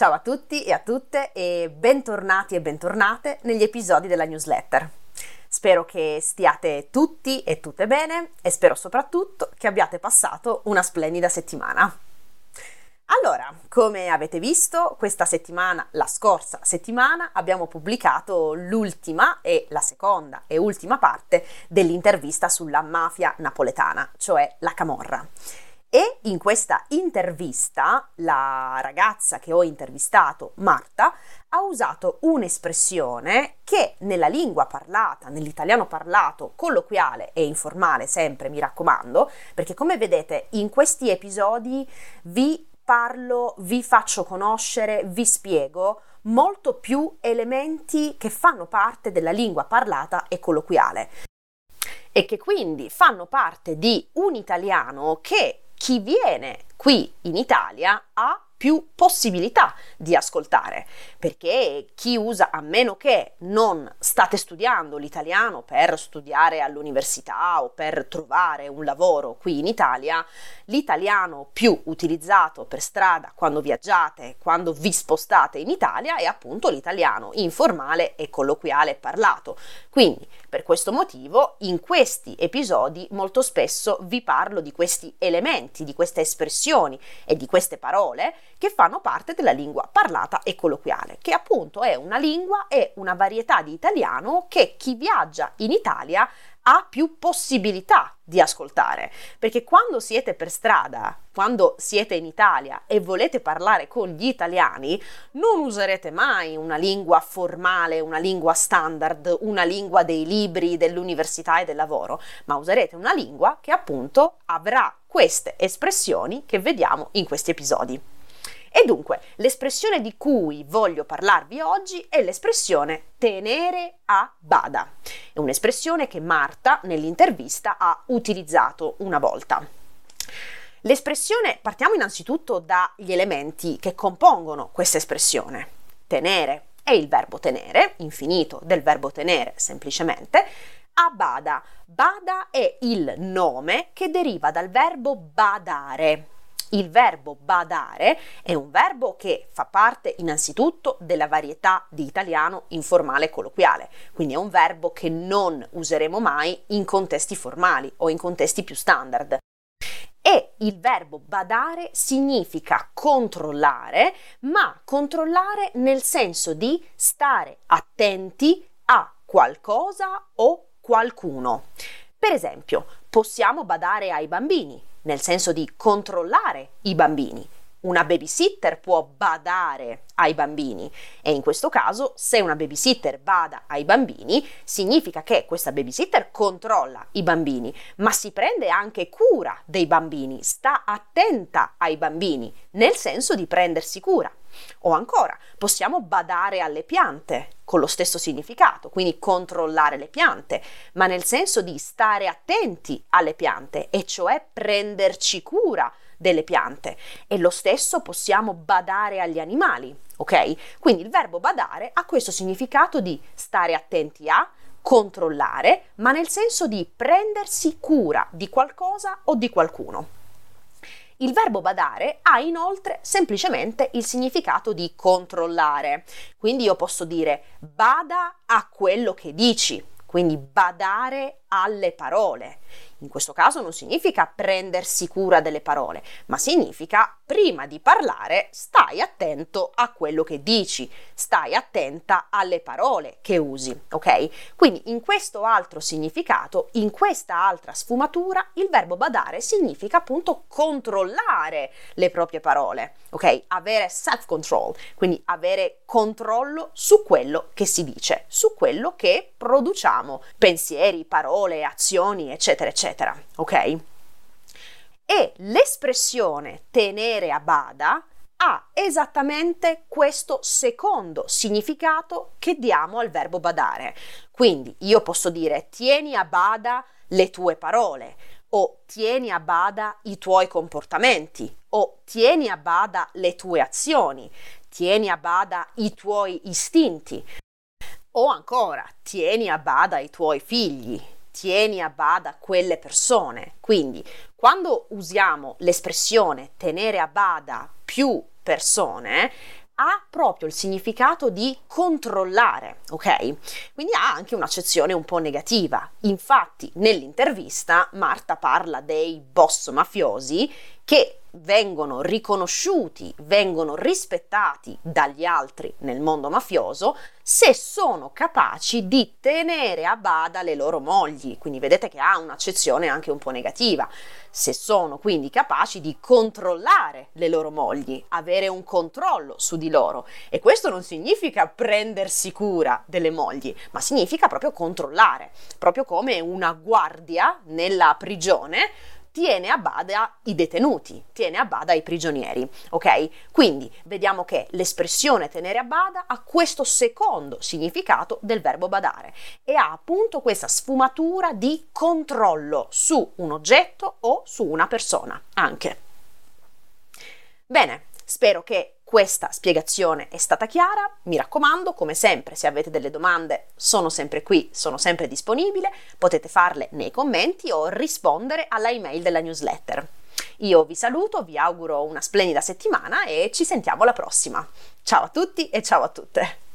Ciao a tutti e a tutte e bentornati e bentornate negli episodi della newsletter. Spero che stiate tutti e tutte bene e spero soprattutto che abbiate passato una splendida settimana. Allora, come avete visto, questa settimana, la scorsa settimana, abbiamo pubblicato l'ultima e la seconda e ultima parte dell'intervista sulla mafia napoletana, cioè la Camorra. E in questa intervista la ragazza che ho intervistato, Marta, ha usato un'espressione che nella lingua parlata, nell'italiano parlato, colloquiale e informale, sempre mi raccomando, perché come vedete in questi episodi vi parlo, vi faccio conoscere, vi spiego molto più elementi che fanno parte della lingua parlata e colloquiale. E che quindi fanno parte di un italiano che chi viene qui in Italia ha più possibilità di ascoltare, perché chi usa, a meno che non state studiando l'italiano per studiare all'università o per trovare un lavoro qui in Italia, l'italiano più utilizzato per strada quando viaggiate, quando vi spostate in Italia è appunto l'italiano informale e colloquiale parlato. Quindi, per questo motivo, in questi episodi molto spesso vi parlo di questi elementi, di queste espressioni e di queste parole che fanno parte della lingua parlata e colloquiale, che appunto è una lingua e una varietà di italiano che chi viaggia in Italia ha più possibilità di ascoltare, perché quando siete per strada, quando siete in Italia e volete parlare con gli italiani, non userete mai una lingua formale, una lingua standard, una lingua dei libri, dell'università e del lavoro, ma userete una lingua che appunto avrà queste espressioni che vediamo in questi episodi. E dunque, l'espressione di cui voglio parlarvi oggi è l'espressione tenere a bada. È un'espressione che Marta nell'intervista ha utilizzato una volta. L'espressione, partiamo innanzitutto dagli elementi che compongono questa espressione. Tenere è il verbo tenere, infinito del verbo tenere semplicemente, a bada. Bada è il nome che deriva dal verbo badare il verbo badare è un verbo che fa parte innanzitutto della varietà di italiano informale e colloquiale, quindi è un verbo che non useremo mai in contesti formali o in contesti più standard. E il verbo badare significa controllare, ma controllare nel senso di stare attenti a qualcosa o qualcuno. Per esempio, possiamo badare ai bambini, nel senso di controllare i bambini. Una babysitter può badare ai bambini e in questo caso se una babysitter bada ai bambini significa che questa babysitter controlla i bambini ma si prende anche cura dei bambini, sta attenta ai bambini nel senso di prendersi cura. O ancora, possiamo badare alle piante con lo stesso significato, quindi controllare le piante, ma nel senso di stare attenti alle piante, e cioè prenderci cura delle piante. E lo stesso possiamo badare agli animali, ok? Quindi il verbo badare ha questo significato di stare attenti a, controllare, ma nel senso di prendersi cura di qualcosa o di qualcuno. Il verbo badare ha inoltre semplicemente il significato di controllare. Quindi io posso dire bada a quello che dici, quindi badare alle parole. In questo caso non significa prendersi cura delle parole, ma significa prima di parlare stai attento a quello che dici, stai attenta alle parole che usi, ok? Quindi in questo altro significato, in questa altra sfumatura, il verbo badare significa appunto controllare le proprie parole, ok? Avere self control, quindi avere controllo su quello che si dice, su quello che produciamo, pensieri, parole, azioni, eccetera, eccetera eccetera, ok? E l'espressione tenere a bada ha esattamente questo secondo significato che diamo al verbo badare. Quindi io posso dire tieni a bada le tue parole o tieni a bada i tuoi comportamenti o tieni a bada le tue azioni, tieni a bada i tuoi istinti o ancora tieni a bada i tuoi figli, tieni a bada quelle persone. Quindi, quando usiamo l'espressione tenere a bada più persone, ha proprio il significato di controllare, ok? Quindi ha anche un'accezione un po' negativa. Infatti, nell'intervista Marta parla dei boss mafiosi che vengono riconosciuti, vengono rispettati dagli altri nel mondo mafioso se sono capaci di tenere a bada le loro mogli. Quindi vedete che ha un'accezione anche un po' negativa. Se sono quindi capaci di controllare le loro mogli, avere un controllo su di loro. E questo non significa prendersi cura delle mogli, ma significa proprio controllare, proprio come una guardia nella prigione tiene a bada i detenuti, tiene a bada i prigionieri, ok? Quindi vediamo che l'espressione tenere a bada ha questo secondo significato del verbo badare e ha appunto questa sfumatura di controllo su un oggetto o su una persona anche. Bene, spero che questa spiegazione è stata chiara, mi raccomando, come sempre, se avete delle domande sono sempre qui, sono sempre disponibile, potete farle nei commenti o rispondere alla email della newsletter. Io vi saluto, vi auguro una splendida settimana e ci sentiamo alla prossima. Ciao a tutti e ciao a tutte!